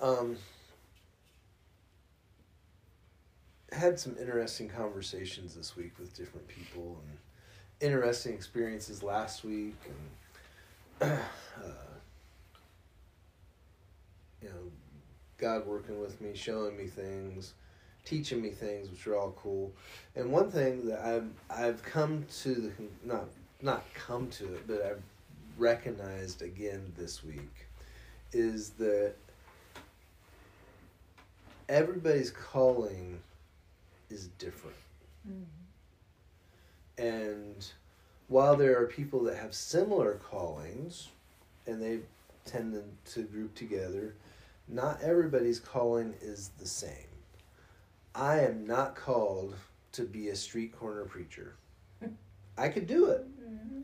Um, had some interesting conversations this week with different people and interesting experiences last week and uh, you know God working with me, showing me things, teaching me things, which are all cool. And one thing that I've I've come to the not not come to it, but I've recognized again this week is that everybody's calling is different. Mm-hmm. And while there are people that have similar callings and they tend to group together, not everybody's calling is the same. I am not called to be a street corner preacher. I could do it, mm-hmm.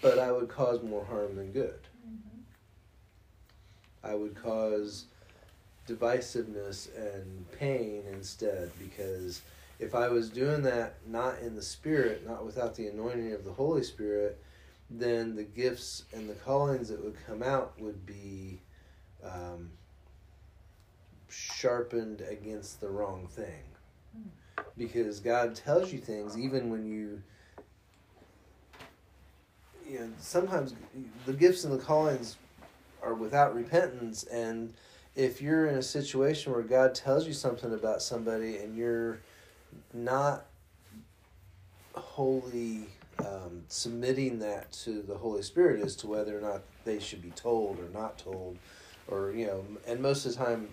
But I would cause more harm than good. Mm-hmm. I would cause divisiveness and pain instead because if I was doing that not in the Spirit, not without the anointing of the Holy Spirit, then the gifts and the callings that would come out would be um, sharpened against the wrong thing. Because God tells you things even when you. You know, sometimes the gifts and the callings are without repentance, and if you're in a situation where God tells you something about somebody and you're not wholly um, submitting that to the Holy Spirit as to whether or not they should be told or not told, or you know, and most of the time,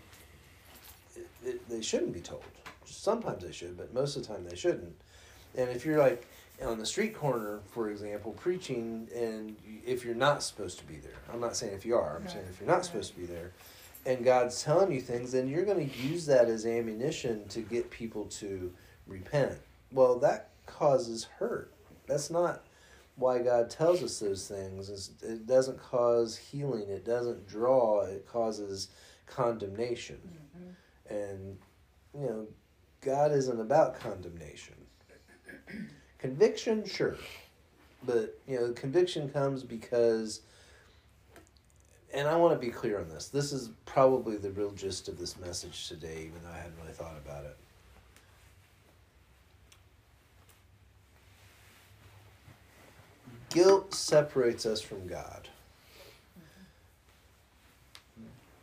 it, it, they shouldn't be told. Sometimes they should, but most of the time they shouldn't. And if you're like on the street corner, for example, preaching, and if you're not supposed to be there, I'm not saying if you are, I'm right. saying if you're not right. supposed to be there, and God's telling you things, then you're going to use that as ammunition to get people to repent. Well, that causes hurt. That's not why God tells us those things. It doesn't cause healing, it doesn't draw, it causes condemnation. Mm-hmm. And, you know, God isn't about condemnation. Conviction, sure. But, you know, conviction comes because and I want to be clear on this. This is probably the real gist of this message today, even though I hadn't really thought about it. Guilt separates us from God.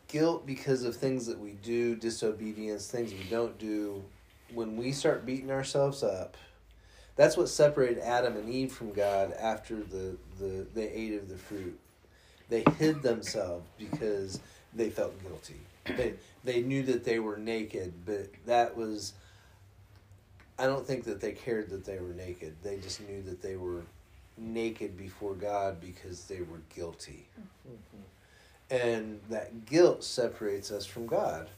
Guilt because of things that we do, disobedience, things we don't do. When we start beating ourselves up, that's what separated Adam and Eve from God after the, the they ate of the fruit they hid themselves because they felt guilty. They they knew that they were naked, but that was I don't think that they cared that they were naked. They just knew that they were naked before God because they were guilty. Mm-hmm. And that guilt separates us from God.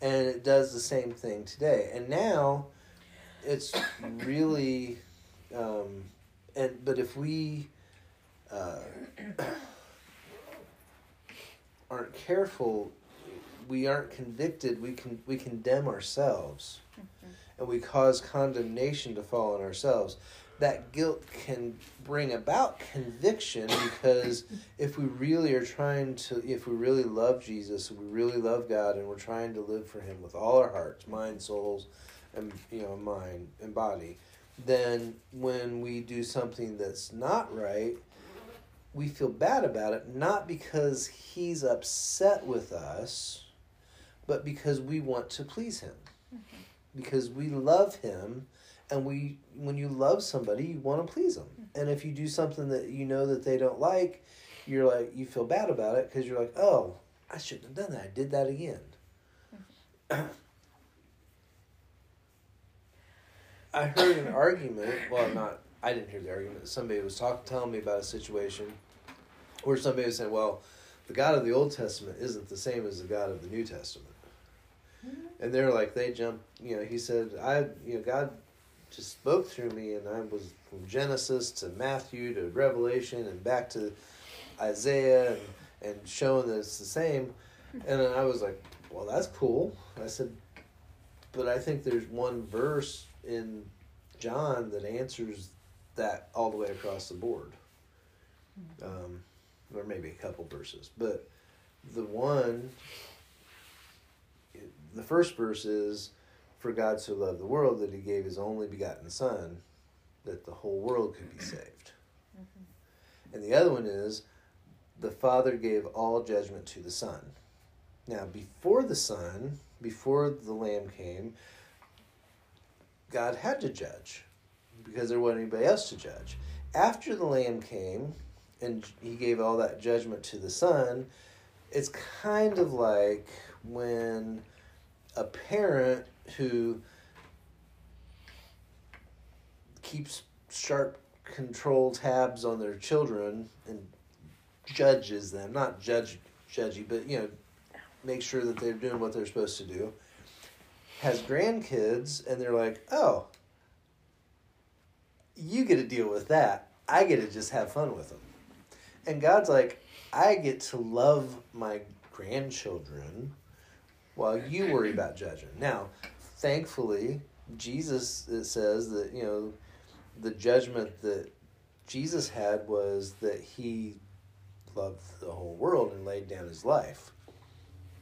And it does the same thing today. And now it's really um, and but if we uh, aren't careful, we aren't convicted. We can we condemn ourselves, mm-hmm. and we cause condemnation to fall on ourselves. That guilt can bring about conviction because if we really are trying to, if we really love Jesus, we really love God, and we're trying to live for Him with all our hearts, mind, souls, and you know, mind and body, then when we do something that's not right, we feel bad about it, not because he's upset with us, but because we want to please him. Mm-hmm. Because we love him, and we when you love somebody, you want to please them. Mm-hmm. And if you do something that you know that they don't like, you're like you feel bad about it because you're like, oh, I shouldn't have done that. I did that again. Mm-hmm. I heard an argument. Well, not I didn't hear the argument. Somebody was talking, telling me about a situation where somebody was saying, "Well, the God of the Old Testament isn't the same as the God of the New Testament," mm-hmm. and they're like, they jump. You know, he said, "I, you know, God just spoke through me, and I was from Genesis to Matthew to Revelation and back to Isaiah, and, and showing that it's the same." And then I was like, "Well, that's cool." I said, "But I think there's one verse in John that answers that all the way across the board. Um, or maybe a couple verses, but the one, the first verse is, "For God so loved the world that He gave His only begotten Son, that the whole world could be saved." Mm-hmm. And the other one is, "The Father gave all judgment to the Son." Now, before the Son, before the Lamb came, God had to judge because there wasn't anybody else to judge. After the Lamb came and he gave all that judgment to the Son, it's kind of like when a parent who keeps sharp control tabs on their children and judges them, not judge judgy, but you know, make sure that they're doing what they're supposed to do has grandkids and they're like, oh, you get to deal with that. I get to just have fun with them. And God's like, I get to love my grandchildren while you worry about judging. Now, thankfully, Jesus it says that, you know, the judgment that Jesus had was that he loved the whole world and laid down his life.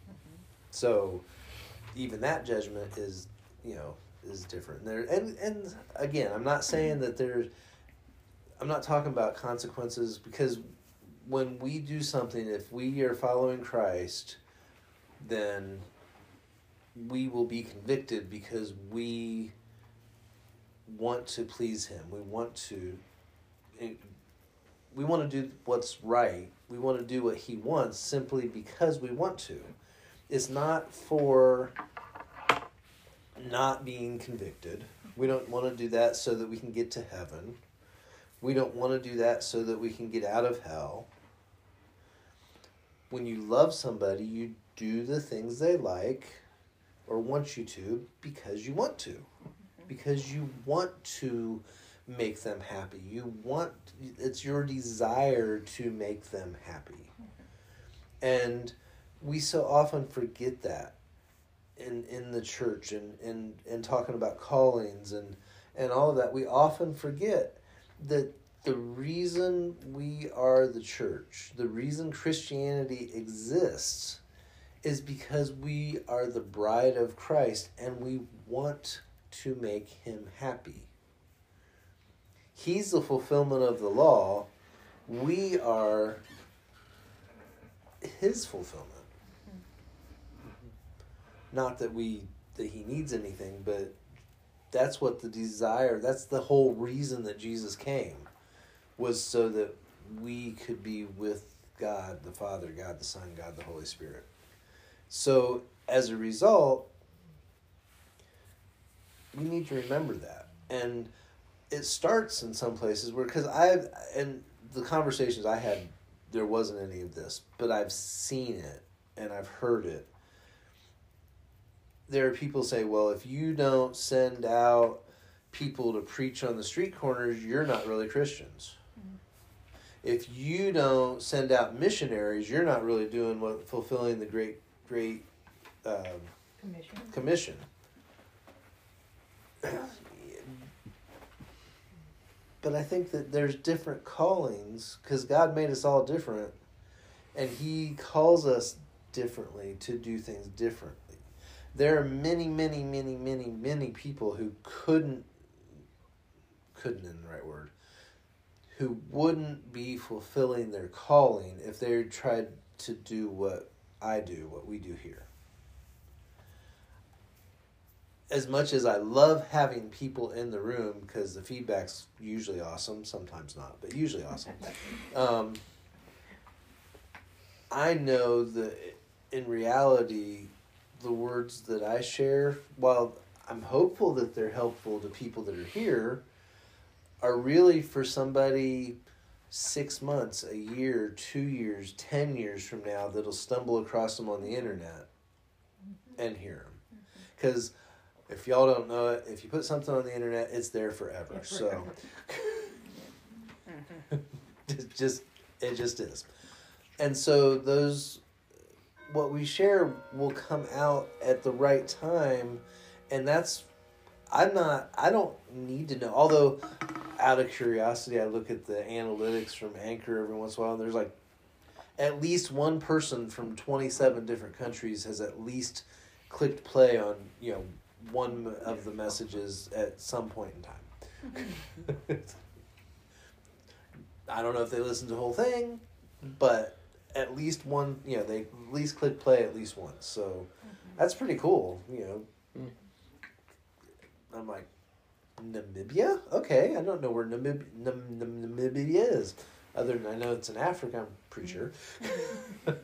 Mm-hmm. So, even that judgment is you know is different. There and and again i'm not saying that there's i'm not talking about consequences because when we do something if we are following christ then we will be convicted because we want to please him. We want to eh, we want to do what's right. We want to do what he wants simply because we want to is not for not being convicted. We don't want to do that so that we can get to heaven. We don't want to do that so that we can get out of hell. When you love somebody, you do the things they like or want you to because you want to. Mm-hmm. Because you want to make them happy. You want it's your desire to make them happy. Mm-hmm. And we so often forget that in in the church and and and talking about callings and and all of that we often forget that the reason we are the church the reason christianity exists is because we are the bride of christ and we want to make him happy. He's the fulfillment of the law. We are his fulfillment not that we that he needs anything, but that's what the desire. That's the whole reason that Jesus came, was so that we could be with God the Father, God the Son, God the Holy Spirit. So as a result, we need to remember that, and it starts in some places where because I've and the conversations I had, there wasn't any of this, but I've seen it and I've heard it there are people say, well, if you don't send out people to preach on the street corners, you're not really Christians. Mm-hmm. If you don't send out missionaries, you're not really doing what fulfilling the great, great um, commission. commission. but I think that there's different callings because God made us all different, and He calls us differently to do things different there are many, many, many, many, many people who couldn't, couldn't in the right word, who wouldn't be fulfilling their calling if they tried to do what I do, what we do here. As much as I love having people in the room because the feedback's usually awesome, sometimes not, but usually awesome. Um, I know that in reality, the words that I share, while I'm hopeful that they're helpful to people that are here, are really for somebody six months, a year, two years, ten years from now that'll stumble across them on the internet mm-hmm. and hear them. Because mm-hmm. if y'all don't know it, if you put something on the internet, it's there forever. So it just it just is. And so those what we share will come out at the right time and that's i'm not i don't need to know. Although out of curiosity i look at the analytics from anchor every once in a while and there's like at least one person from 27 different countries has at least clicked play on you know one of the messages at some point in time. Mm-hmm. I don't know if they listened to the whole thing but at least one you know they at least click play at least once. So that's pretty cool you know. Mm. i'm like namibia? Okay i don't know where Namib- Nam- Nam- namibia is other than i know it's in africa i'm pretty sure.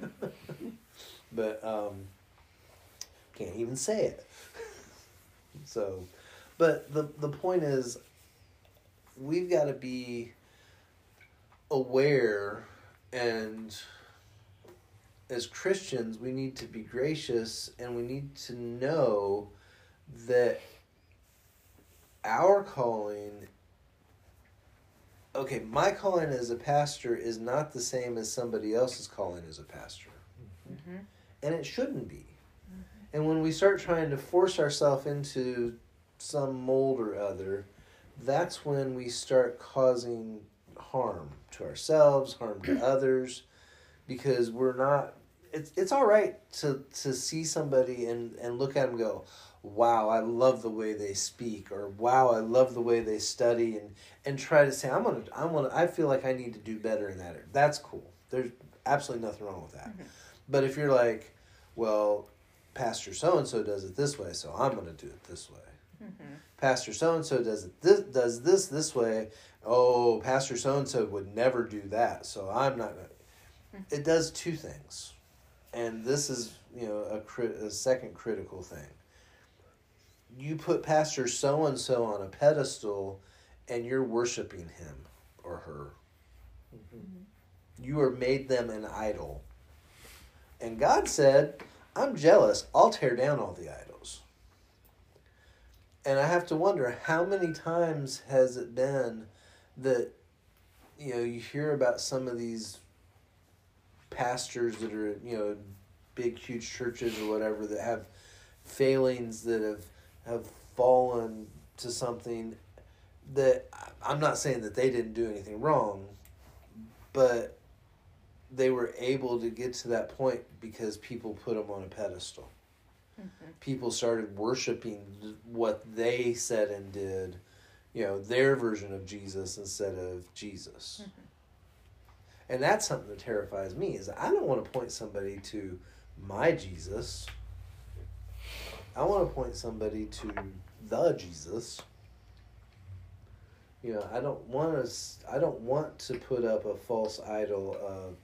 But um, can't even say it. so, but the the point is, we've got to be aware, and as Christians, we need to be gracious, and we need to know that our calling. Okay, my calling as a pastor is not the same as somebody else's calling as a pastor Mm-hmm. and it shouldn't be. And when we start trying to force ourselves into some mold or other, that's when we start causing harm to ourselves, harm to others, because we're not. It's it's all right to to see somebody and and look at them and go, wow, I love the way they speak, or wow, I love the way they study, and and try to say, I'm gonna, I'm gonna, I feel like I need to do better in that. area." That's cool. There's absolutely nothing wrong with that. But if you're like, well, Pastor so and so does it this way, so I'm going to do it this way. Mm-hmm. Pastor so and so does it this does this this way. Oh, Pastor so and so would never do that, so I'm not. Gonna. It does two things, and this is you know a crit, a second critical thing. You put Pastor so and so on a pedestal, and you're worshiping him or her. Mm-hmm. You are made them an idol. And God said, I'm jealous. I'll tear down all the idols. And I have to wonder how many times has it been that you know you hear about some of these pastors that are you know big huge churches or whatever that have failings that have have fallen to something that I'm not saying that they didn't do anything wrong but they were able to get to that point because people put them on a pedestal. Mm-hmm. People started worshiping what they said and did, you know, their version of Jesus instead of Jesus. Mm-hmm. And that's something that terrifies me is I don't want to point somebody to my Jesus. I want to point somebody to the Jesus. You know, I don't want to. I don't want to put up a false idol of,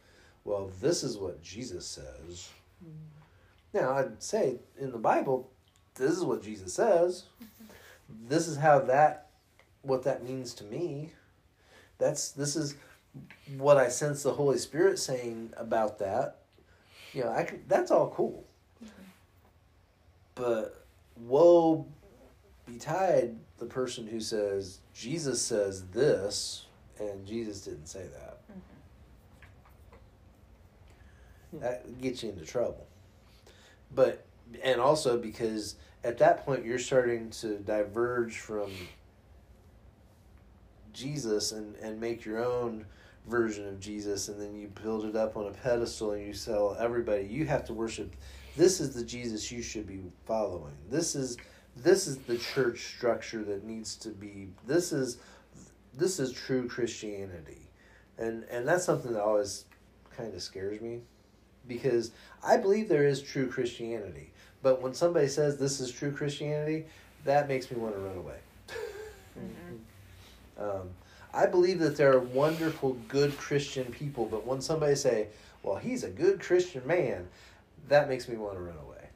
well, this is what Jesus says. Mm-hmm. Now, I'd say in the Bible, this is what Jesus says. Mm-hmm. This is how that, what that means to me. That's this is what I sense the Holy Spirit saying about that. You know, I can. That's all cool. Mm-hmm. But woe betide the person who says Jesus says this and Jesus didn't say that. Mm-hmm. That gets you into trouble. But and also because at that point you're starting to diverge from Jesus and, and make your own version of Jesus and then you build it up on a pedestal and you tell everybody you have to worship this is the Jesus you should be following. This is this is the church structure that needs to be this is this is true Christianity. And and that's something that always kind of scares me because I believe there is true Christianity. But when somebody says this is true Christianity, that makes me want to run away. Um, I believe that there are wonderful, good Christian people, but when somebody say, "Well, he's a good Christian man," that makes me want to run away.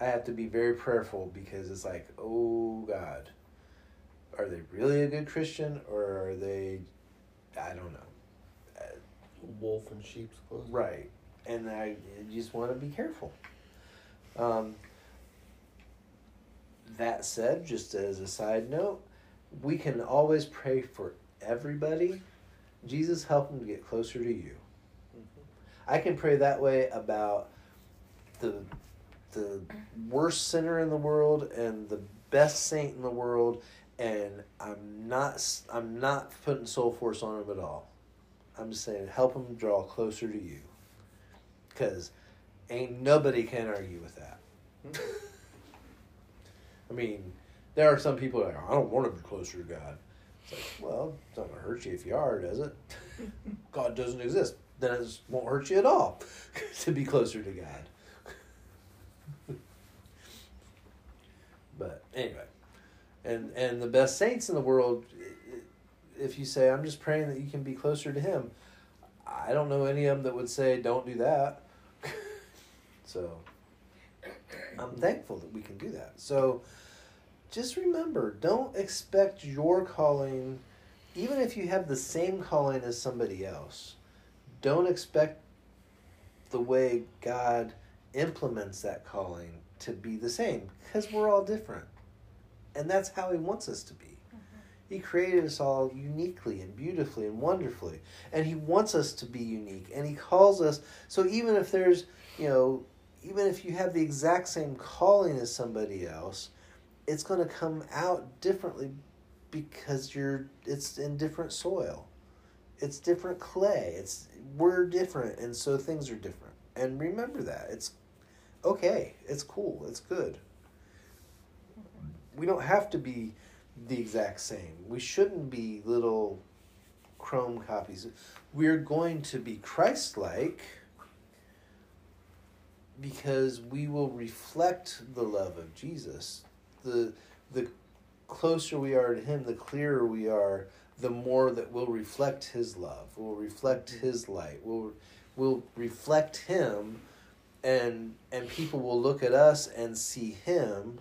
I have to be very prayerful because it's like, oh God, are they really a good Christian or are they? I don't know. Wolf in sheep's clothing. Right, and I just want to be careful. Um, that said, just as a side note, we can always pray for everybody. Jesus, help them to get closer to you. Mm-hmm. I can pray that way about the the worst sinner in the world and the best saint in the world, and I'm not I'm not putting soul force on them at all. I'm just saying, help them draw closer to you. Because ain't nobody can argue with that. Hmm. I mean, there are some people like, I don't want to be closer to God. It's like, well, it's not going to hurt you if you are, does it? God doesn't exist. Then it won't hurt you at all to be closer to God. but anyway, and and the best saints in the world, if you say, I'm just praying that you can be closer to Him, I don't know any of them that would say, don't do that. so I'm thankful that we can do that. So just remember don't expect your calling, even if you have the same calling as somebody else, don't expect the way God implements that calling to be the same because we're all different. And that's how He wants us to be. Mm-hmm. He created us all uniquely and beautifully and wonderfully. And He wants us to be unique. And He calls us. So even if there's, you know, even if you have the exact same calling as somebody else, it's going to come out differently because you're it's in different soil. It's different clay. It's we're different and so things are different. And remember that. It's okay. It's cool. It's good. We don't have to be the exact same. We shouldn't be little chrome copies. We're going to be Christ like because we will reflect the love of Jesus. The the closer we are to him, the clearer we are, the more that we'll reflect his love. We'll reflect his light. We'll we'll reflect him and and people will look at us and see him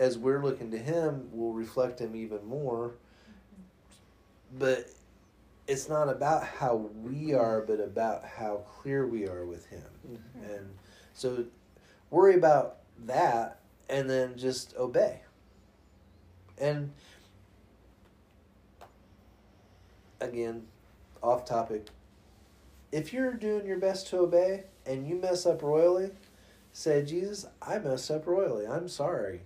as we're looking to him, we'll reflect him even more. But it's not about how we are, but about how clear we are with him. Mm-hmm. And so worry about that and then just obey. And again, off topic. If you're doing your best to obey and you mess up royally, say, Jesus, I messed up royally. I'm sorry.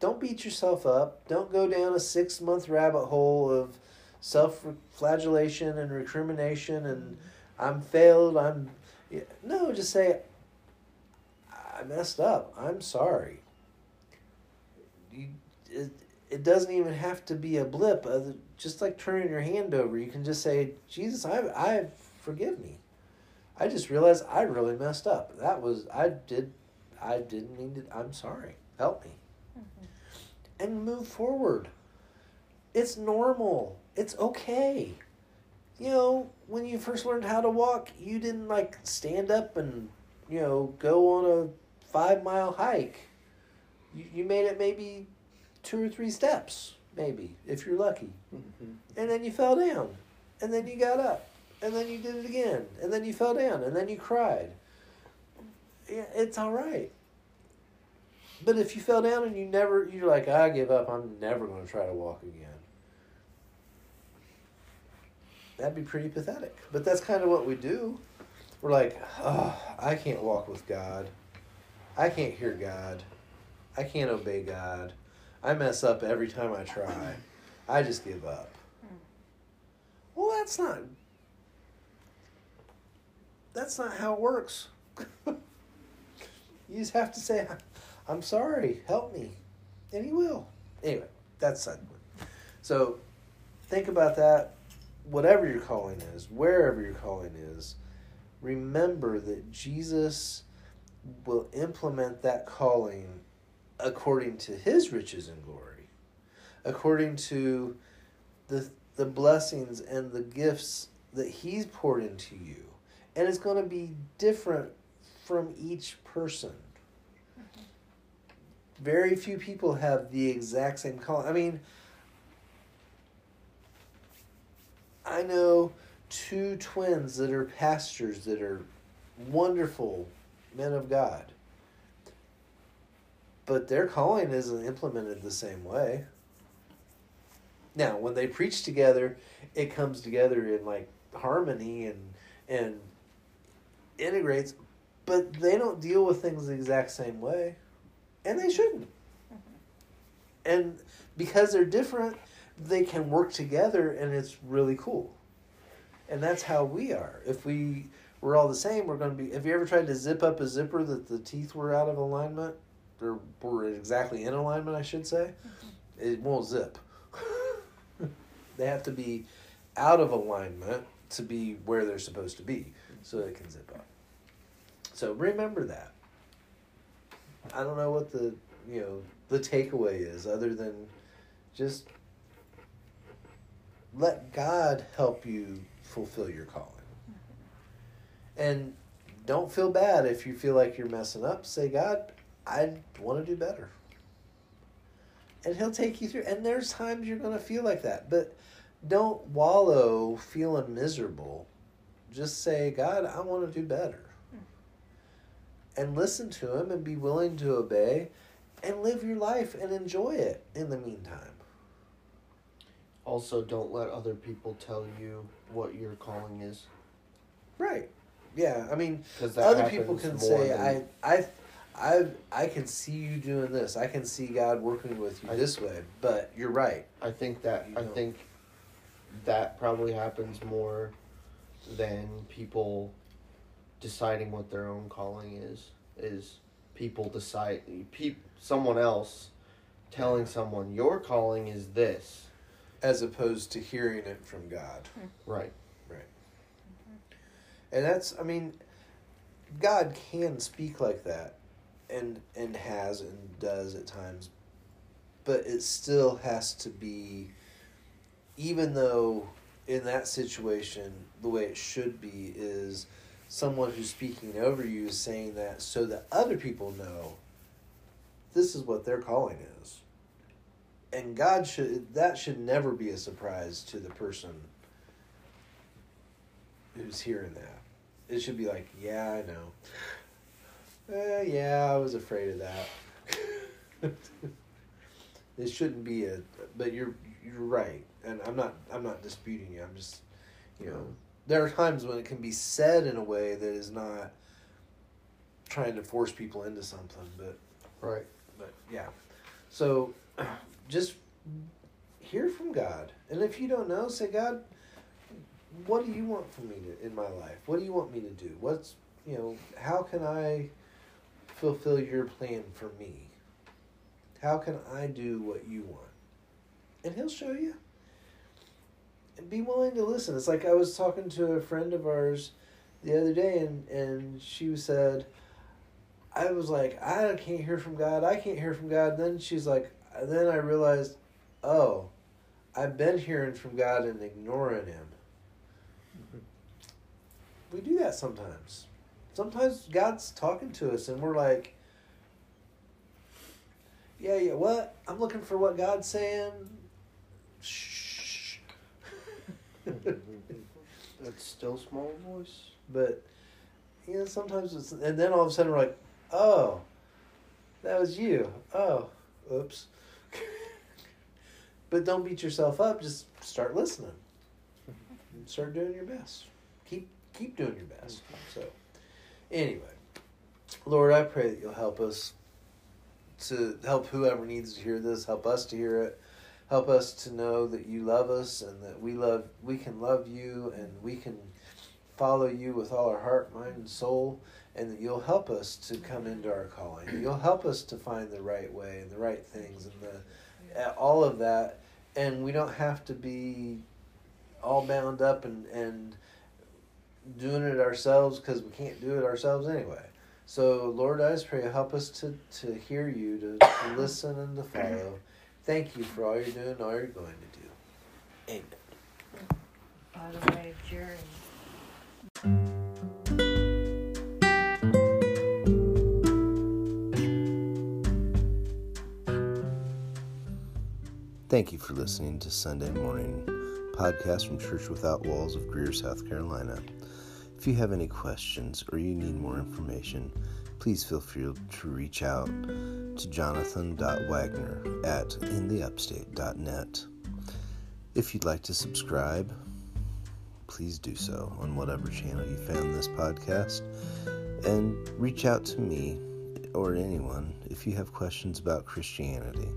Don't beat yourself up. Don't go down a six month rabbit hole of self flagellation and recrimination and I'm failed. I'm. No, just say, I messed up. I'm sorry. You, it, it doesn't even have to be a blip. Uh, just like turning your hand over, you can just say, Jesus, I, I forgive me. I just realized I really messed up. That was I did, I didn't mean to. I'm sorry. Help me and move forward. It's normal. It's okay. You know, when you first learned how to walk, you didn't like stand up and, you know, go on a five mile hike. You, you made it maybe two or three steps, maybe, if you're lucky. Mm-hmm. And then you fell down. And then you got up. And then you did it again. And then you fell down. And then you cried. Yeah, it's all right. But if you fell down and you never, you're like, I give up. I'm never going to try to walk again. That'd be pretty pathetic. But that's kind of what we do. We're like, oh, I can't walk with God. I can't hear God. I can't obey God. I mess up every time I try. I just give up. Well, that's not. That's not how it works. you just have to say, I'm sorry, help me. And he will. Anyway, that's that. So think about that. Whatever your calling is, wherever your calling is, remember that Jesus will implement that calling according to his riches and glory, according to the, the blessings and the gifts that he's poured into you. And it's going to be different from each person very few people have the exact same calling. I mean, I know two twins that are pastors that are wonderful men of God. But their calling isn't implemented the same way. Now, when they preach together, it comes together in like harmony and and integrates, but they don't deal with things the exact same way and they shouldn't. Mm-hmm. And because they're different, they can work together, and it's really cool. And that's how we are. If we were all the same, we're going to be. Have you ever tried to zip up a zipper that the teeth were out of alignment? Or were exactly in alignment, I should say? Mm-hmm. It won't zip. they have to be out of alignment to be where they're supposed to be so it can zip up. So remember that. I don't know what the you know the takeaway is other than just let God help you fulfill your calling. And don't feel bad if you feel like you're messing up. Say, God, I want to do better. And He'll take you through. And there's times you're going to feel like that. But don't wallow feeling miserable. Just say, God, I want to do better. And listen to Him and be willing to obey and live your life and enjoy it in the meantime. Also, don't let other people tell you what your calling is. Right. Yeah. I mean, other people can say, than- I, I, I, I can see you doing this. I can see God working with you I- this way. But you're right. I think that You I don't. think that probably happens more than people deciding what their own calling is. Is people decide peop, someone else telling someone your calling is this. As opposed to hearing it from God. Hmm. Right. And that's, I mean, God can speak like that, and and has and does at times, but it still has to be, even though in that situation the way it should be is someone who's speaking over you is saying that so that other people know this is what their calling is. And God should that should never be a surprise to the person who's hearing that. It should be like, yeah, I know. Uh, yeah, I was afraid of that. it shouldn't be a, but you're you're right, and I'm not I'm not disputing you. I'm just, you know, there are times when it can be said in a way that is not trying to force people into something, but Right. but yeah. So just hear from God. And if you don't know, say, God, what do you want from me to, in my life? What do you want me to do? What's, you know, how can I fulfill your plan for me? How can I do what you want? And he'll show you. And be willing to listen. It's like I was talking to a friend of ours the other day and, and she said, I was like, I can't hear from God. I can't hear from God. Then she's like, then I realized, oh, I've been hearing from God and ignoring Him. We do that sometimes. Sometimes God's talking to us and we're like, yeah, yeah, what? I'm looking for what God's saying. Shh. That's still small voice. But you know, sometimes it's and then all of a sudden we're like, oh, that was you. Oh, oops. but don't beat yourself up. Just start listening. Start doing your best. Keep keep doing your best. So, anyway, Lord, I pray that you'll help us to help whoever needs to hear this. Help us to hear it. Help us to know that you love us and that we love. We can love you and we can follow you with all our heart, mind, and soul, and that you'll help us to come into our calling. You'll help us to find the right way and the right things and the all of that, and we don't have to be all bound up and and doing it ourselves because we can't do it ourselves anyway. So Lord, I just pray help us to to hear you, to, to listen and to follow. Thank you for all you're doing, and all you're going to do. Amen. By the way, Jerry. Thank you for listening to Sunday Morning Podcast from Church Without Walls of Greer, South Carolina. If you have any questions or you need more information, please feel free to reach out to jonathan.wagner at intheupstate.net. If you'd like to subscribe, please do so on whatever channel you found this podcast and reach out to me or anyone if you have questions about Christianity.